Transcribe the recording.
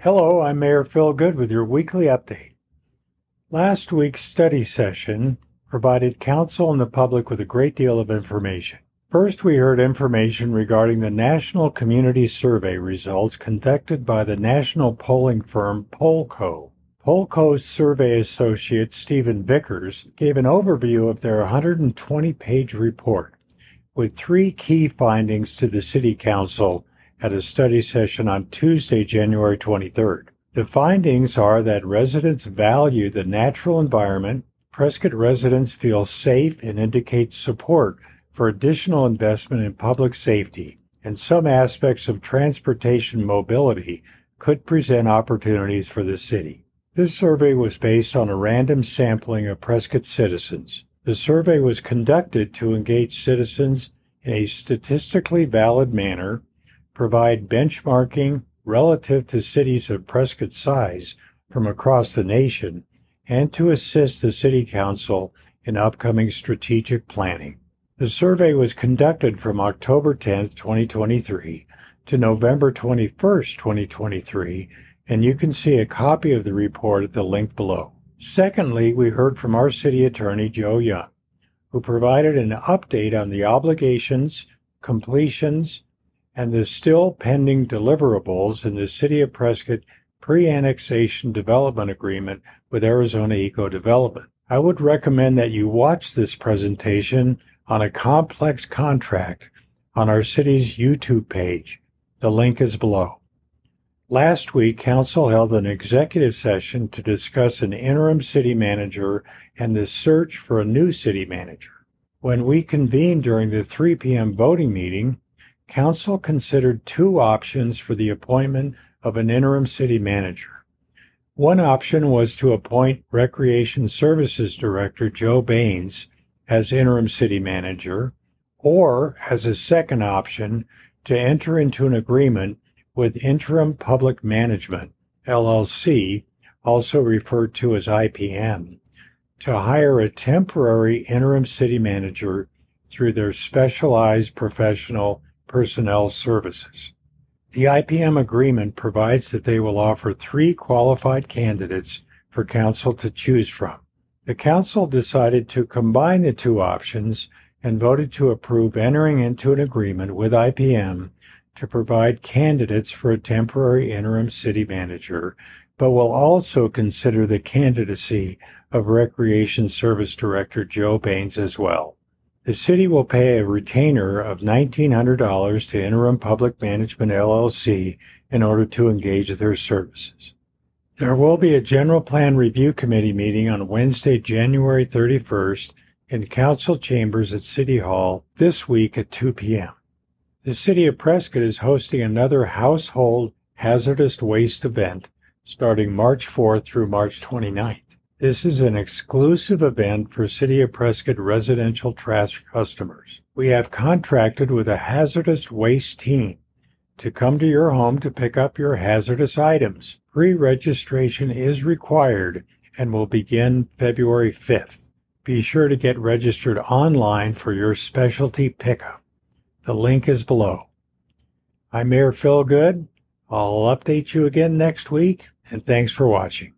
Hello, I'm Mayor Phil Goode with your weekly update. Last week's study session provided council and the public with a great deal of information. First, we heard information regarding the National Community Survey results conducted by the national polling firm Polco. Polco's survey associate Stephen Vickers gave an overview of their 120 page report with three key findings to the City Council at a study session on Tuesday, January 23rd. The findings are that residents value the natural environment, Prescott residents feel safe and indicate support for additional investment in public safety, and some aspects of transportation mobility could present opportunities for the city. This survey was based on a random sampling of Prescott citizens. The survey was conducted to engage citizens in a statistically valid manner, provide benchmarking relative to cities of Prescott size from across the nation, and to assist the City Council in upcoming strategic planning. The survey was conducted from October 10, 2023 to November 21, 2023 and you can see a copy of the report at the link below. Secondly, we heard from our city attorney, Joe Young, who provided an update on the obligations, completions, and the still pending deliverables in the City of Prescott pre-annexation development agreement with Arizona Eco Development. I would recommend that you watch this presentation on a complex contract on our city's YouTube page. The link is below. Last week, Council held an executive session to discuss an interim city manager and the search for a new city manager. When we convened during the 3 p.m. voting meeting, Council considered two options for the appointment of an interim city manager. One option was to appoint Recreation Services Director Joe Baynes as interim city manager, or as a second option, to enter into an agreement with Interim Public Management, LLC, also referred to as IPM, to hire a temporary interim city manager through their specialized professional personnel services. The IPM agreement provides that they will offer three qualified candidates for council to choose from. The council decided to combine the two options and voted to approve entering into an agreement with IPM to provide candidates for a temporary interim city manager, but will also consider the candidacy of Recreation Service Director Joe Baynes as well. The city will pay a retainer of $1,900 to Interim Public Management LLC in order to engage their services. There will be a General Plan Review Committee meeting on Wednesday, January 31st in Council Chambers at City Hall this week at 2 p.m. The City of Prescott is hosting another Household Hazardous Waste event starting March 4th through March 29th. This is an exclusive event for City of Prescott residential trash customers. We have contracted with a hazardous waste team to come to your home to pick up your hazardous items. Pre-registration is required and will begin February 5th. Be sure to get registered online for your specialty pickup. The link is below. I'm Mayor Phil Goode. I'll update you again next week, and thanks for watching.